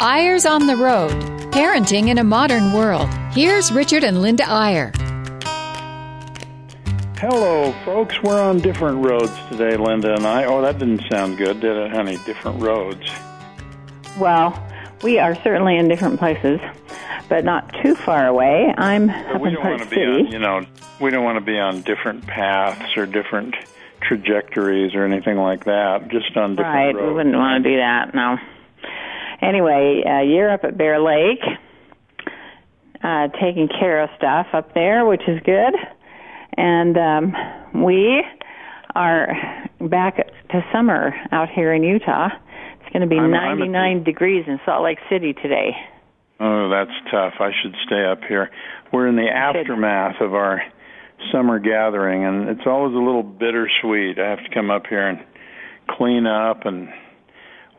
Eyres on the Road Parenting in a Modern World. Here's Richard and Linda Eyre. Hello, folks. We're on different roads today, Linda and I. Oh, that didn't sound good, did it, honey? Different roads. Well, we are certainly in different places, but not too far away. I'm But up we in don't Park want to be City. on, you know, we don't want to be on different paths or different trajectories or anything like that. Just on different right, roads. we wouldn't want to do that. No. Anyway, uh, you're up at Bear Lake, uh, taking care of stuff up there, which is good. And um, we are back to summer out here in Utah. It's going to be I'm- I'm at 99 degrees in Salt Lake City today. Oh, that's tough. I should stay up here. We're in the aftermath of our summer gathering, and it's always a little bittersweet. I have to come up here and clean up and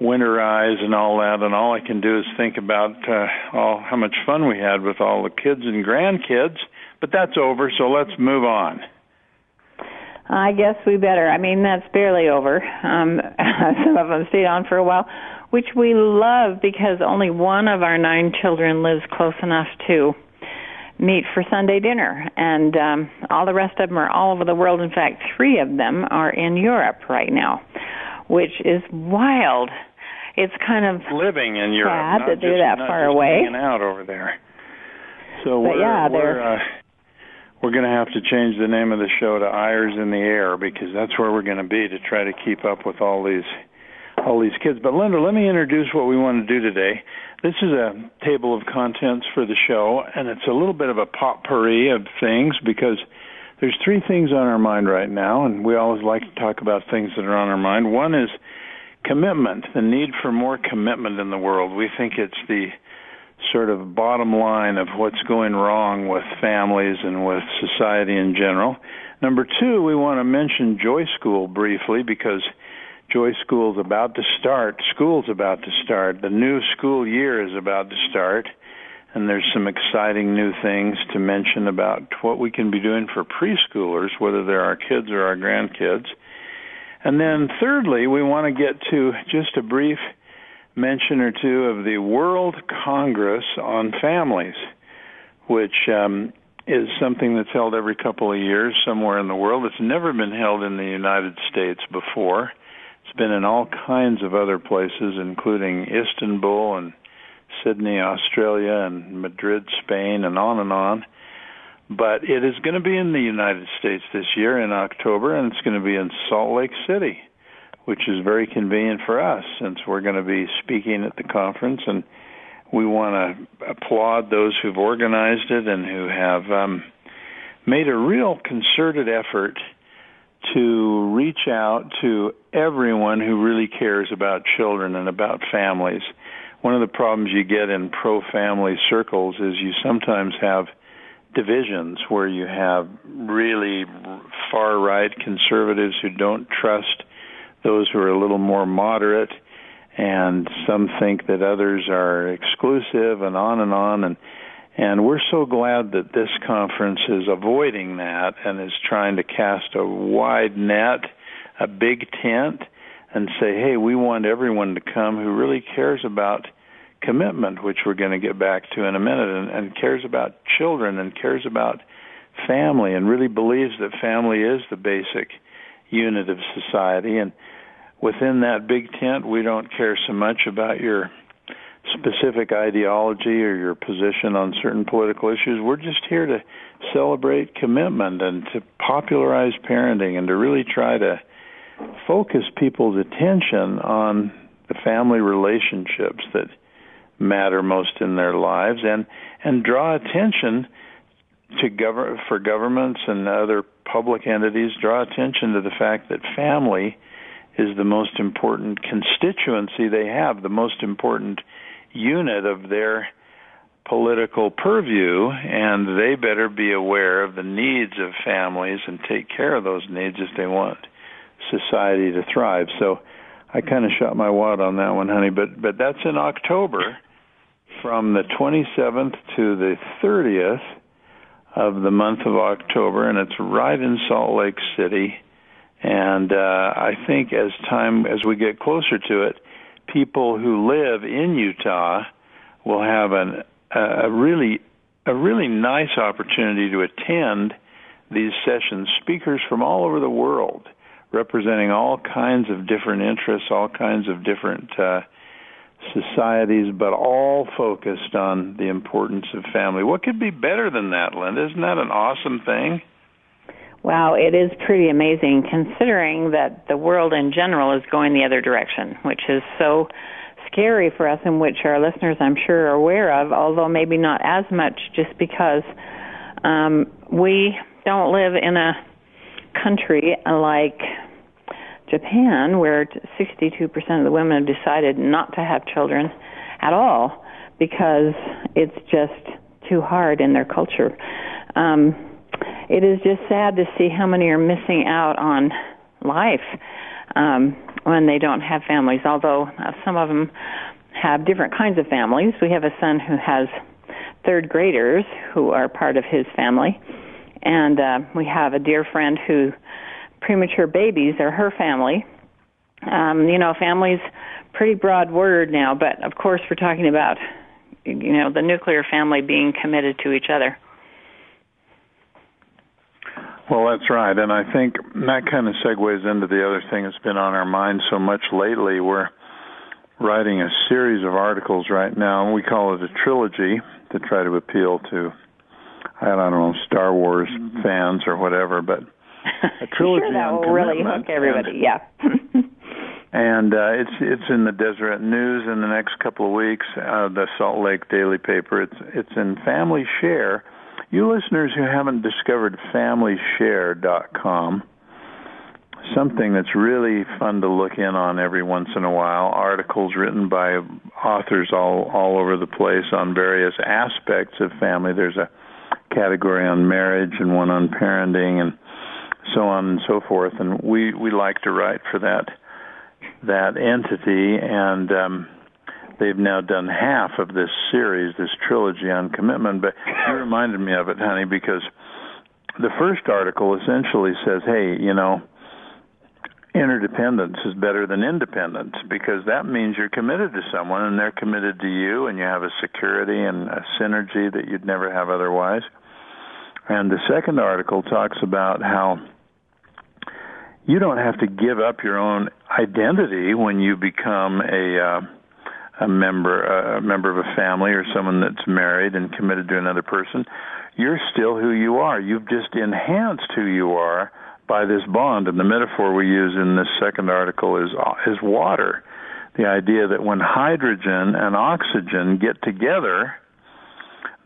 winterize and all that, and all I can do is think about uh, all how much fun we had with all the kids and grandkids. But that's over, so let's move on. I guess we better. I mean, that's barely over. Um, some of them stayed on for a while, which we love because only one of our nine children lives close enough to meet for Sunday dinner, and um, all the rest of them are all over the world. In fact, three of them are in Europe right now, which is wild. It's kind of Living in Europe, Sad not that they're that far away. hanging out over there. So But we're yeah, we're uh, we're going to have to change the name of the show to Eyres in the Air because that's where we're going to be to try to keep up with all these all these kids. But Linda, let me introduce what we want to do today. This is a table of contents for the show, and it's a little bit of a potpourri of things because there's three things on our mind right now, and we always like to talk about things that are on our mind. One is commitment, the need for more commitment in the world. We think it's the sort of bottom line of what's going wrong with families and with society in general. Number two, we want to mention Joy School briefly because Joy School's about to start. School's about to start. The new school year is about to start. And there's some exciting new things to mention about what we can be doing for preschoolers, whether they're our kids or our grandkids. And then thirdly, we want to get to just a brief mention or two of the World Congress on Families, which um, is something that's held every couple of years somewhere in the world. It's never been held in the United States before. It's been in all kinds of other places, including Istanbul and Sydney, Australia, and Madrid, Spain, and on and on. But it is going to be in the United States this year in October, and it's going to be in Salt Lake City which is very convenient for us since we're going to be speaking at the conference and we want to applaud those who've organized it and who have um, made a real concerted effort to reach out to everyone who really cares about children and about families. One of the problems you get in pro family circles is you sometimes have divisions where you have really far right conservatives who don't trust those who are a little more moderate and some think that others are exclusive and on and on and and we're so glad that this conference is avoiding that and is trying to cast a wide net, a big tent and say, "Hey, we want everyone to come who really cares about commitment, which we're going to get back to in a minute, and, and cares about children and cares about family and really believes that family is the basic unit of society. And within that big tent we don't care so much about your specific ideology or your position on certain political issues. We're just here to celebrate commitment and to popularize parenting and to really try to focus people's attention on the family relationships that matter most in their lives and and draw attention to govern for governments and other public entities draw attention to the fact that family is the most important constituency they have, the most important unit of their political purview, and they better be aware of the needs of families and take care of those needs if they want society to thrive. So I kind of shot my wad on that one, honey, but but that's in October from the 27th to the 30th of the month of October, and it's right in Salt Lake City. And uh, I think as time as we get closer to it, people who live in Utah will have an, a really a really nice opportunity to attend these sessions. Speakers from all over the world, representing all kinds of different interests, all kinds of different uh, societies, but all focused on the importance of family. What could be better than that, Linda? Isn't that an awesome thing? Wow, it is pretty amazing considering that the world in general is going the other direction, which is so scary for us and which our listeners I'm sure are aware of, although maybe not as much just because um, we don't live in a country like Japan where 62% of the women have decided not to have children at all because it's just too hard in their culture. Um, it is just sad to see how many are missing out on life um, when they don't have families. Although uh, some of them have different kinds of families. We have a son who has third graders who are part of his family, and uh, we have a dear friend who premature babies are her family. Um, you know, family's pretty broad word now, but of course we're talking about you know the nuclear family being committed to each other. Well, that's right. And I think that kind of segues into the other thing that's been on our mind so much lately. We're writing a series of articles right now, and we call it a trilogy to try to appeal to, I don't know, Star Wars mm-hmm. fans or whatever, but a trilogy sure that on will really hook everybody, and, yeah. and uh, it's it's in the Deseret News in the next couple of weeks. Uh, the Salt Lake Daily Paper. It's it's in Family Share you listeners who haven't discovered FamilyShare.com, something that's really fun to look in on every once in a while. Articles written by authors all all over the place on various aspects of family. There's a category on marriage and one on parenting and so on and so forth. And we we like to write for that that entity and um, they've now done half of this series, this trilogy on commitment. But you reminded me of it, honey, because the first article essentially says, hey, you know, interdependence is better than independence because that means you're committed to someone and they're committed to you and you have a security and a synergy that you'd never have otherwise. And the second article talks about how you don't have to give up your own identity when you become a uh, a member a member of a family or someone that's married and committed to another person. You're still who you are. You've just enhanced who you are by this bond. And the metaphor we use in this second article is is water. The idea that when hydrogen and oxygen get together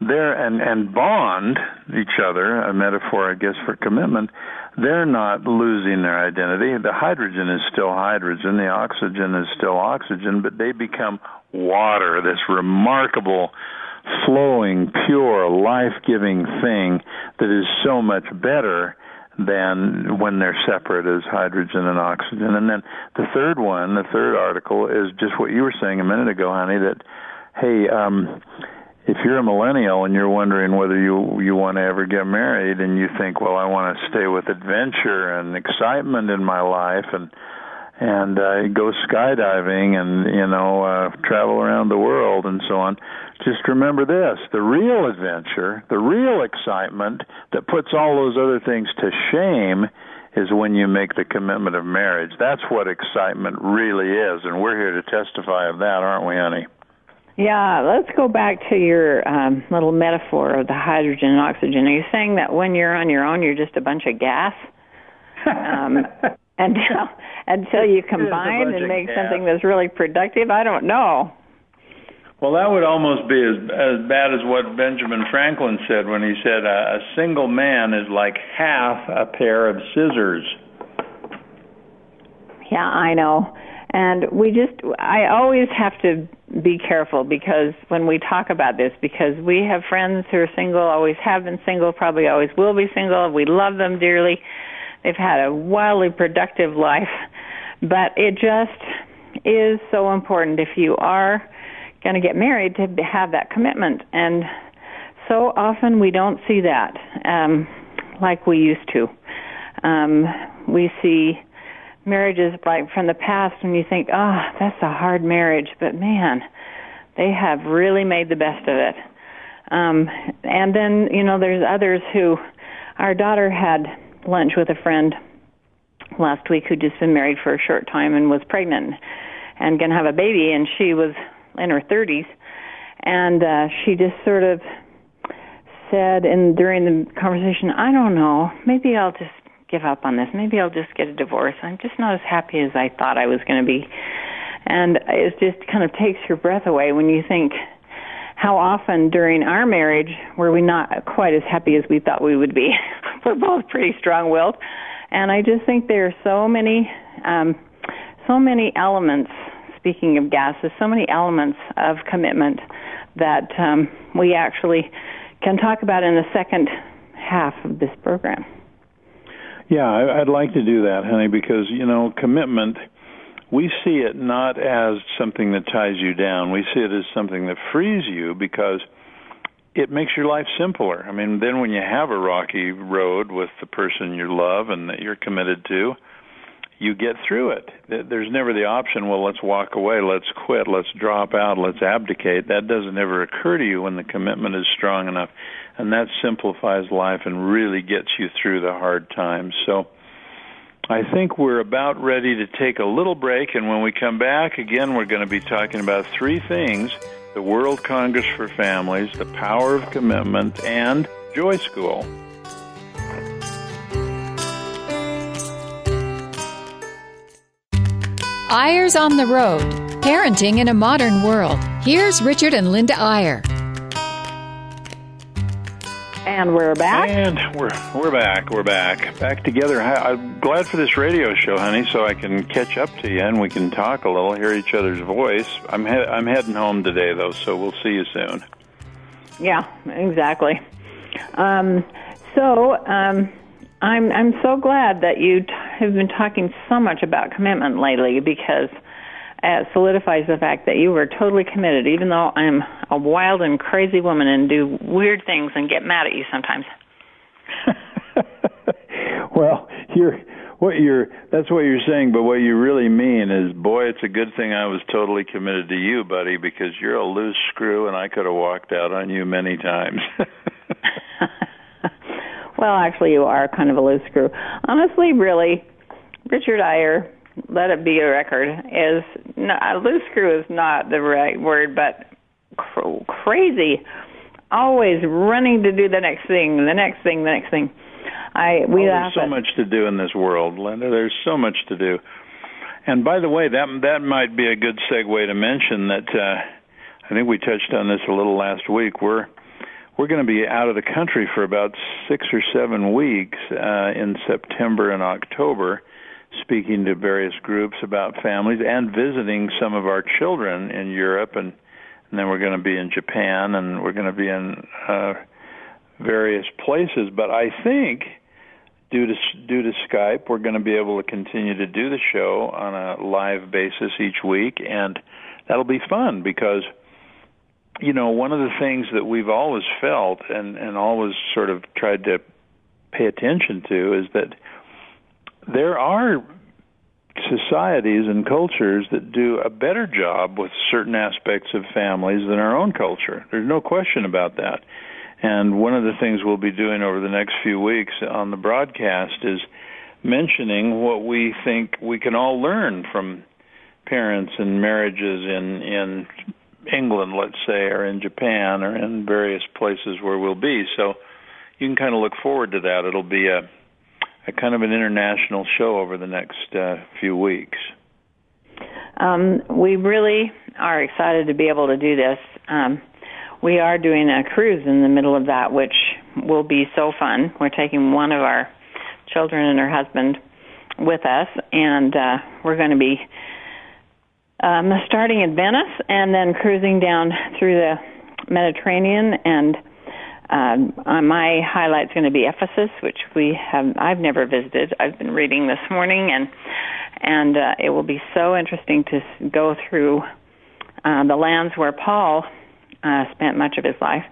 there and and bond each other a metaphor i guess for commitment they're not losing their identity. The hydrogen is still hydrogen. The oxygen is still oxygen but they become water this remarkable flowing pure life-giving thing that is so much better than when they're separate as hydrogen and oxygen. And then the third one the third article is just what you were saying a minute ago honey that hey um if you're a millennial and you're wondering whether you you want to ever get married and you think well I want to stay with adventure and excitement in my life and and uh, go skydiving and you know uh, travel around the world and so on just remember this the real adventure the real excitement that puts all those other things to shame is when you make the commitment of marriage. That's what excitement really is and we're here to testify of that aren't we honey yeah, let's go back to your um, little metaphor of the hydrogen and oxygen. Are you saying that when you're on your own, you're just a bunch of gas? um, until until you combine and make something that's really productive? I don't know. Well, that would almost be as as bad as what Benjamin Franklin said when he said a, a single man is like half a pair of scissors. Yeah, I know. And we just I always have to be careful because when we talk about this, because we have friends who are single, always have been single, probably always will be single. We love them dearly. They've had a wildly productive life, but it just is so important if you are going to get married to have that commitment. And so often we don't see that um, like we used to. Um, we see marriages like from the past when you think, oh, that's a hard marriage, but man, they have really made the best of it. Um, and then, you know, there's others who, our daughter had lunch with a friend last week who'd just been married for a short time and was pregnant and going to have a baby, and she was in her 30s. And uh, she just sort of said, and during the conversation, I don't know, maybe I'll just give up on this. Maybe I'll just get a divorce. I'm just not as happy as I thought I was going to be. And it just kind of takes your breath away when you think how often during our marriage were we not quite as happy as we thought we would be. We're both pretty strong-willed, and I just think there are so many, um, so many elements. Speaking of gases, so many elements of commitment that um, we actually can talk about in the second half of this program. Yeah, I'd like to do that, honey, because you know, commitment. We see it not as something that ties you down. We see it as something that frees you because it makes your life simpler. I mean, then when you have a rocky road with the person you love and that you're committed to, you get through it. There's never the option, well, let's walk away, let's quit, let's drop out, let's abdicate. That doesn't ever occur to you when the commitment is strong enough and that simplifies life and really gets you through the hard times. So I think we're about ready to take a little break, and when we come back, again, we're going to be talking about three things the World Congress for Families, the power of commitment, and Joy School. Eyres on the Road Parenting in a Modern World. Here's Richard and Linda Eyre. And we're back. And we're we're back. We're back. Back together. I'm glad for this radio show, honey, so I can catch up to you and we can talk a little, hear each other's voice. I'm he- I'm heading home today though, so we'll see you soon. Yeah, exactly. Um, so um, I'm I'm so glad that you t- have been talking so much about commitment lately because uh, solidifies the fact that you were totally committed, even though I'm a wild and crazy woman and do weird things and get mad at you sometimes. well, you're what you're that's what you're saying, but what you really mean is, boy, it's a good thing I was totally committed to you, buddy, because you're a loose screw, and I could have walked out on you many times. well, actually, you are kind of a loose screw. Honestly, really, Richard Eyre let it be a record is no, loose screw is not the right word, but cr- crazy, always running to do the next thing, the next thing, the next thing. I we oh, there's so at, much to do in this world, Linda. There's so much to do. And by the way, that that might be a good segue to mention that uh, I think we touched on this a little last week. We're we're going to be out of the country for about six or seven weeks uh, in September and October speaking to various groups about families and visiting some of our children in Europe and and then we're going to be in Japan and we're going to be in uh various places. But I think due to due to Skype we're going to be able to continue to do the show on a live basis each week and that'll be fun because you know one of the things that we've always felt and and always sort of tried to pay attention to is that there are societies and cultures that do a better job with certain aspects of families than our own culture. There's no question about that. And one of the things we'll be doing over the next few weeks on the broadcast is mentioning what we think we can all learn from parents and marriages in in England, let's say, or in Japan, or in various places where we'll be. So you can kind of look forward to that. It'll be a a kind of an international show over the next uh, few weeks. Um, we really are excited to be able to do this. Um, we are doing a cruise in the middle of that, which will be so fun. We're taking one of our children and her husband with us, and uh, we're going to be um, starting in Venice and then cruising down through the Mediterranean and um, uh, my highlight's going to be Ephesus, which we have I've never visited. I've been reading this morning, and and uh, it will be so interesting to go through uh, the lands where Paul uh, spent much of his life,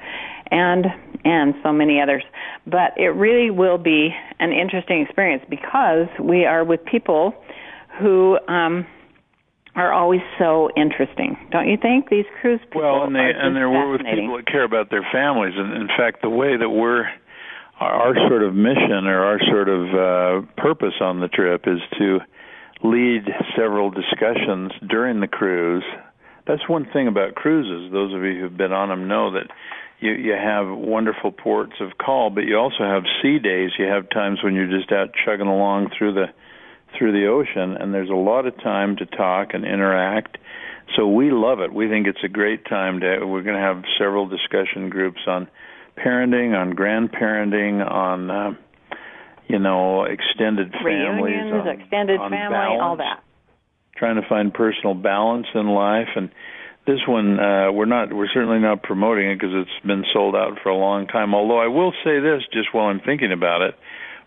and and so many others. But it really will be an interesting experience because we are with people who um, are always so interesting, don't you think? These cruise people well, and they are and they're with people that care about their families, and in fact, the way that we're our sort of mission or our sort of uh, purpose on the trip is to lead several discussions during the cruise. That's one thing about cruises. Those of you who've been on them know that you you have wonderful ports of call, but you also have sea days. You have times when you're just out chugging along through the through the ocean, and there's a lot of time to talk and interact. So we love it. We think it's a great time to. We're going to have several discussion groups on parenting, on grandparenting, on uh, you know extended families, reunions, on, extended on family, balance, all that. Trying to find personal balance in life, and this one uh, we're not. We're certainly not promoting it because it's been sold out for a long time. Although I will say this, just while I'm thinking about it.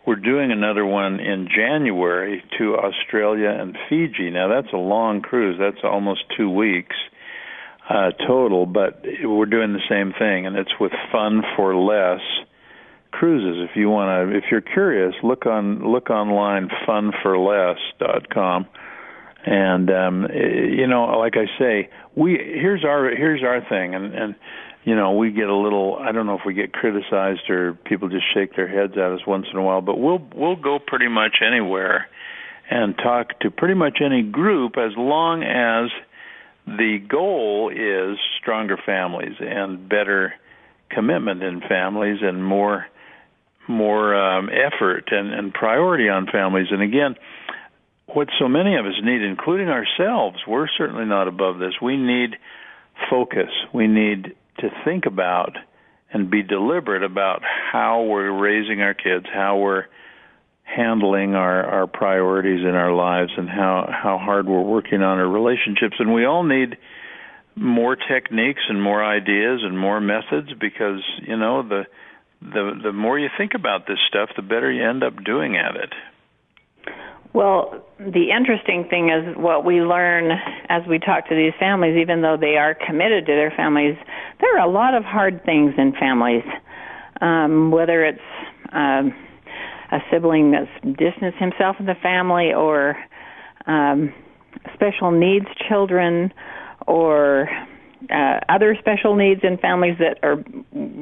We're doing another one in January to Australia and Fiji. Now that's a long cruise. That's almost two weeks uh, total, but we're doing the same thing, and it's with Fun for Less cruises. If you want to, if you're curious, look on look online funforless.com. And um, you know, like I say, we here's our here's our thing, and and you know, we get a little. I don't know if we get criticized or people just shake their heads at us once in a while, but we'll we'll go pretty much anywhere and talk to pretty much any group as long as the goal is stronger families and better commitment in families and more more um, effort and, and priority on families. And again, what so many of us need, including ourselves, we're certainly not above this. We need focus. We need to think about and be deliberate about how we're raising our kids, how we're handling our our priorities in our lives and how how hard we're working on our relationships. And we all need more techniques and more ideas and more methods because you know the the the more you think about this stuff the better you end up doing at it well the interesting thing is what we learn as we talk to these families even though they are committed to their families there are a lot of hard things in families um whether it's um a sibling that's distanced himself from the family or um, special needs children or uh, other special needs in families that are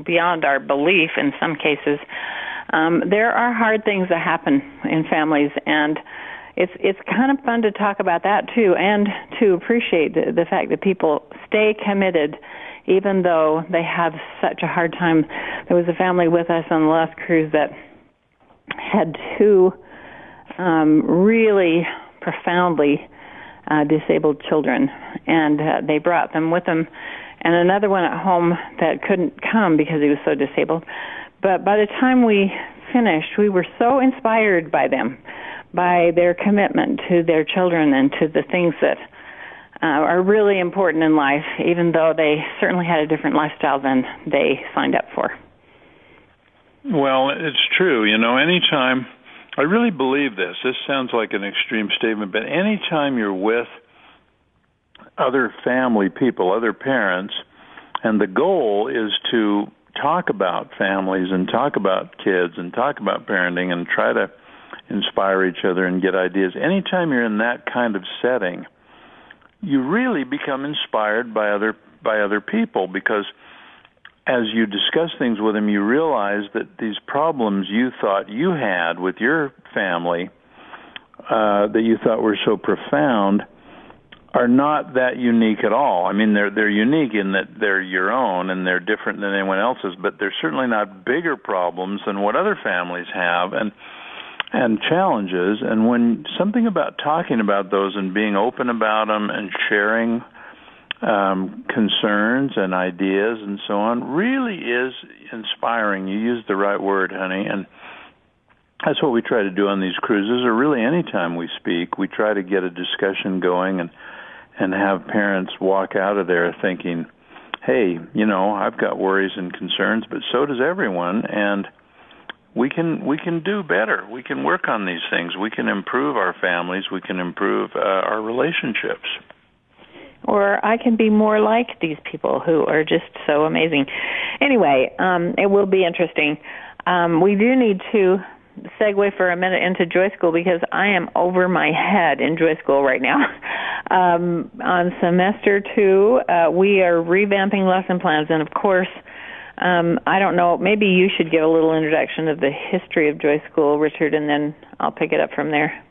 beyond our belief in some cases. Um, there are hard things that happen in families, and it's it's kind of fun to talk about that too, and to appreciate the, the fact that people stay committed even though they have such a hard time. There was a family with us on the last cruise that had two um, really profoundly uh, disabled children, and uh, they brought them with them, and another one at home that couldn't come because he was so disabled. But by the time we finished, we were so inspired by them, by their commitment to their children and to the things that uh, are really important in life, even though they certainly had a different lifestyle than they signed up for. Well, it's true. You know, anytime, I really believe this. This sounds like an extreme statement, but anytime you're with other family people, other parents, and the goal is to talk about families and talk about kids and talk about parenting and try to inspire each other and get ideas. Anytime you're in that kind of setting, you really become inspired by other by other people because as you discuss things with them, you realize that these problems you thought you had with your family, uh, that you thought were so profound, are not that unique at all. I mean, they're they're unique in that they're your own and they're different than anyone else's, but they're certainly not bigger problems than what other families have and and challenges. And when something about talking about those and being open about them and sharing um, concerns and ideas and so on really is inspiring. You used the right word, honey, and that's what we try to do on these cruises, or really any time we speak. We try to get a discussion going and and have parents walk out of there thinking, "Hey, you know, I've got worries and concerns, but so does everyone, and." we can we can do better. We can work on these things. We can improve our families. We can improve uh, our relationships or I can be more like these people who are just so amazing. Anyway, um, it will be interesting. Um, we do need to segue for a minute into Joy School because I am over my head in Joy School right now. um, on semester two, uh, we are revamping lesson plans, and of course, um, I don't know. Maybe you should give a little introduction of the history of Joy School, Richard, and then I'll pick it up from there.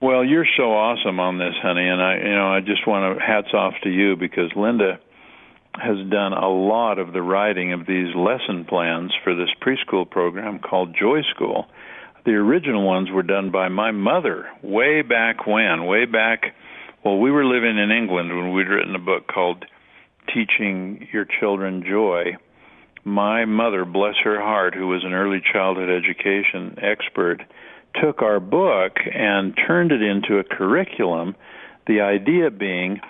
Well, you're so awesome on this, honey, and I, you know, I just want to hats off to you because Linda has done a lot of the writing of these lesson plans for this preschool program called Joy School. The original ones were done by my mother way back when, way back. Well, we were living in England when we'd written a book called Teaching Your Children Joy my mother, bless her heart, who was an early childhood education expert, took our book and turned it into a curriculum. The idea being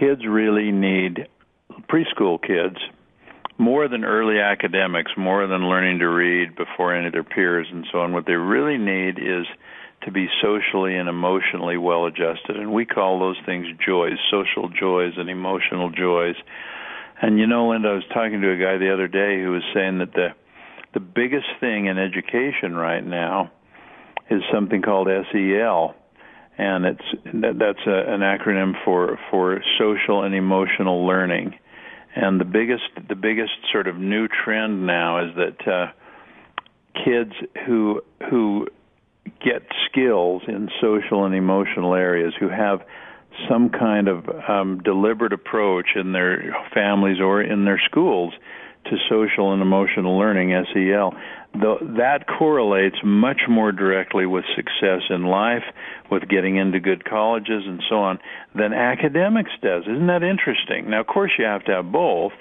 kids really need preschool kids more than early academics, more than learning to read before any of their peers and so on. What they really need is to be socially and emotionally well adjusted. And we call those things joys, social joys and emotional joys. And you know, Linda, I was talking to a guy the other day who was saying that the the biggest thing in education right now is something called SEL, and it's that, that's a, an acronym for for social and emotional learning. And the biggest the biggest sort of new trend now is that uh, kids who who get skills in social and emotional areas who have some kind of um, deliberate approach in their families or in their schools to social and emotional learning, SEL, the, that correlates much more directly with success in life, with getting into good colleges and so on, than academics does. Isn't that interesting? Now, of course, you have to have both,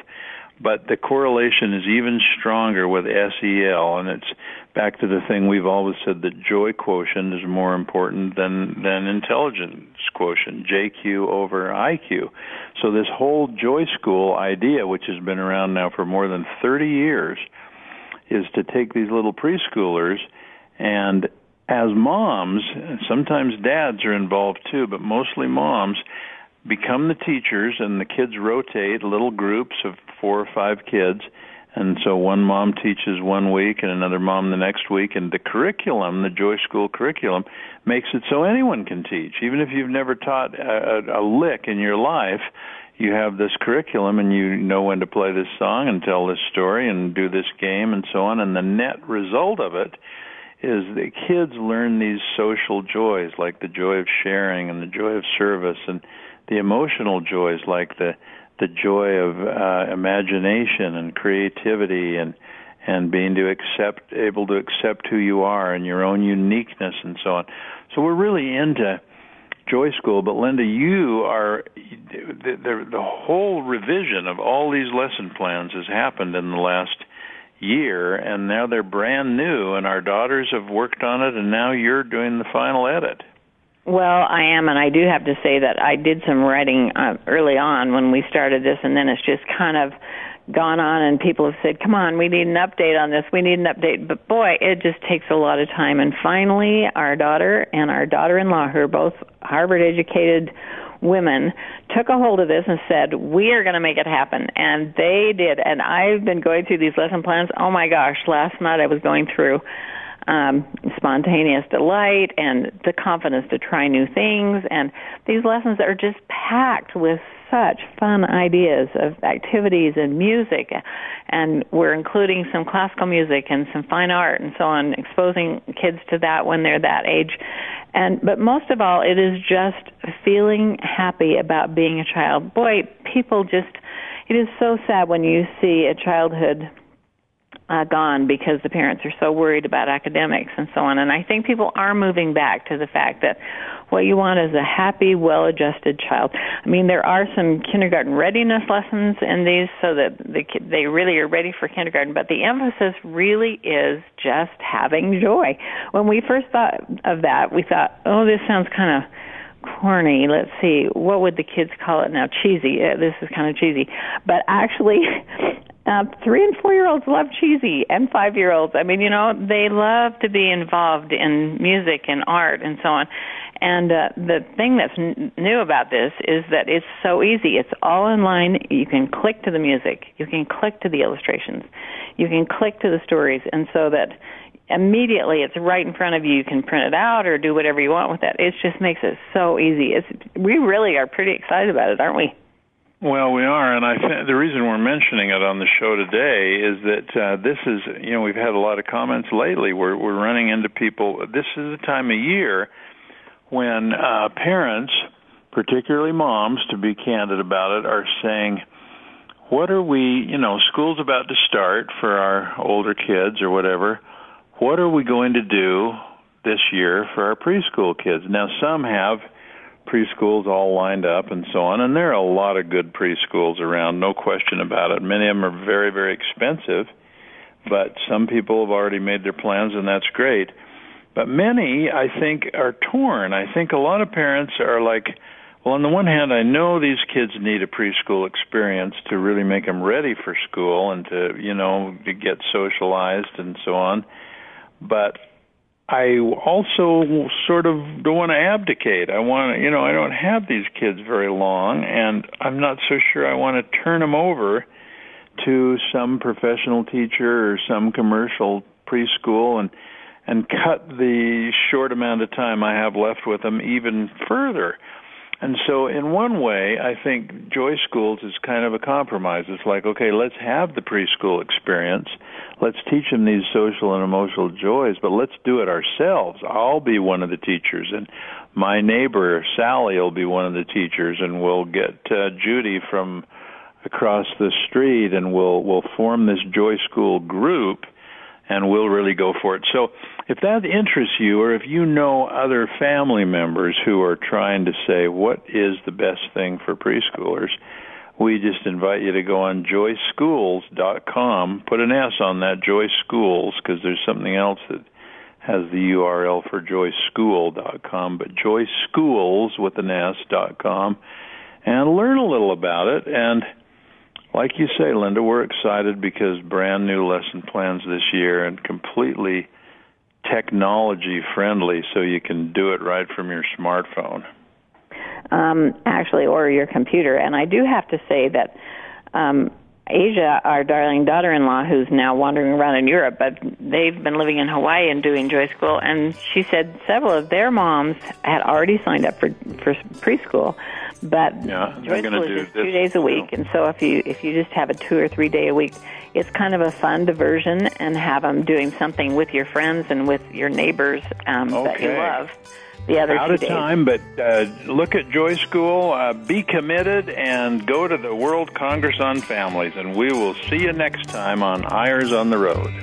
but the correlation is even stronger with SEL, and it's back to the thing we've always said that joy quotient is more important than than intelligence quotient, JQ over IQ. So this whole joy school idea, which has been around now for more than 30 years, is to take these little preschoolers and as moms, sometimes dads are involved too, but mostly moms, become the teachers and the kids rotate little groups of four or five kids. And so one mom teaches one week and another mom the next week. And the curriculum the joy school curriculum makes it so anyone can teach. Even if you've never taught a, a lick in your life you have this curriculum and you know when to play this song and tell this story and do this game and so on and the net result of it is that kids learn these social joys like the joy of sharing and the joy of service and the emotional joys like the the joy of uh, imagination and creativity and and being to accept able to accept who you are and your own uniqueness and so on. So we're really into Joy School, but Linda, you are the, the, the whole revision of all these lesson plans has happened in the last year, and now they're brand new, and our daughters have worked on it, and now you're doing the final edit. Well, I am, and I do have to say that I did some writing uh, early on when we started this, and then it's just kind of gone on, and people have said, "Come on, we need an update on this. We need an update." But boy, it just takes a lot of time. And finally, our daughter and our daughter-in-law, who are both Harvard-educated women, took a hold of this and said, "We are going to make it happen," and they did. And I've been going through these lesson plans. Oh my gosh! Last night I was going through um, spontaneous delight and the confidence to try new things. And these lessons are just packed with such fun ideas of activities and music. And we're including some classical music and some fine art and so on, exposing kids to that when they're that age. And but most of all, it is just feeling happy about being a child. Boy, people just it is so sad when you see a childhood uh, gone because the parents are so worried about academics and so on. And I think people are moving back to the fact that what you want is a happy, well-adjusted child. I mean, there are some kindergarten readiness lessons in these so that the, they really are ready for kindergarten, but the emphasis really is just having joy. When we first thought of that, we thought, oh, this sounds kind of corny. Let's see, what would the kids call it now? Cheesy. Uh, this is kind of cheesy, but actually, uh, three and four year olds love cheesy, and five year olds. I mean, you know, they love to be involved in music and art and so on. And uh, the thing that's n- new about this is that it's so easy. It's all online. You can click to the music. You can click to the illustrations. You can click to the stories, and so that immediately it's right in front of you. You can print it out or do whatever you want with that. It just makes it so easy. It's we really are pretty excited about it, aren't we? Well, we are, and I think the reason we're mentioning it on the show today is that uh, this is, you know, we've had a lot of comments lately. We're we're running into people. This is the time of year when uh, parents, particularly moms, to be candid about it, are saying, "What are we? You know, school's about to start for our older kids or whatever. What are we going to do this year for our preschool kids?" Now, some have preschools all lined up and so on. And there are a lot of good preschools around, no question about it. Many of them are very, very expensive, but some people have already made their plans, and that's great. But many, I think, are torn. I think a lot of parents are like, well, on the one hand, I know these kids need a preschool experience to really make them ready for school and to, you know, to get socialized and so on. But I also sort of don't want to abdicate. I want to, you know, I don't have these kids very long, and I'm not so sure I want to turn them over to some professional teacher or some commercial preschool and and cut the short amount of time I have left with them even further. And so, in one way, I think Joy Schools is kind of a compromise. It's like, okay, let's have the preschool experience. Let's teach them these social and emotional joys, but let's do it ourselves. I'll be one of the teachers, and my neighbor, Sally, will be one of the teachers, and we'll get uh, Judy from across the street, and we'll, we'll form this Joy School group and we'll really go for it. So if that interests you or if you know other family members who are trying to say what is the best thing for preschoolers, we just invite you to go on joyschools.com, put an S on that Joy Schools because there's something else that has the URL for joyschool.com, but joyschools with an S.com and learn a little about it and like you say, Linda, we're excited because brand new lesson plans this year and completely technology friendly, so you can do it right from your smartphone. Um, actually, or your computer. And I do have to say that um, Asia, our darling daughter-in-law, who's now wandering around in Europe, but they've been living in Hawaii and doing Joy School, and she said several of their moms had already signed up for for preschool, but yeah, Joy School is just two days a week, and so if you if you just have a two or three day a week, it's kind of a fun diversion, and have them doing something with your friends and with your neighbors um, okay. that you love the other out of days. time, but uh, look at Joy School, uh, be committed, and go to the World Congress on Families. And we will see you next time on Eyres on the Road.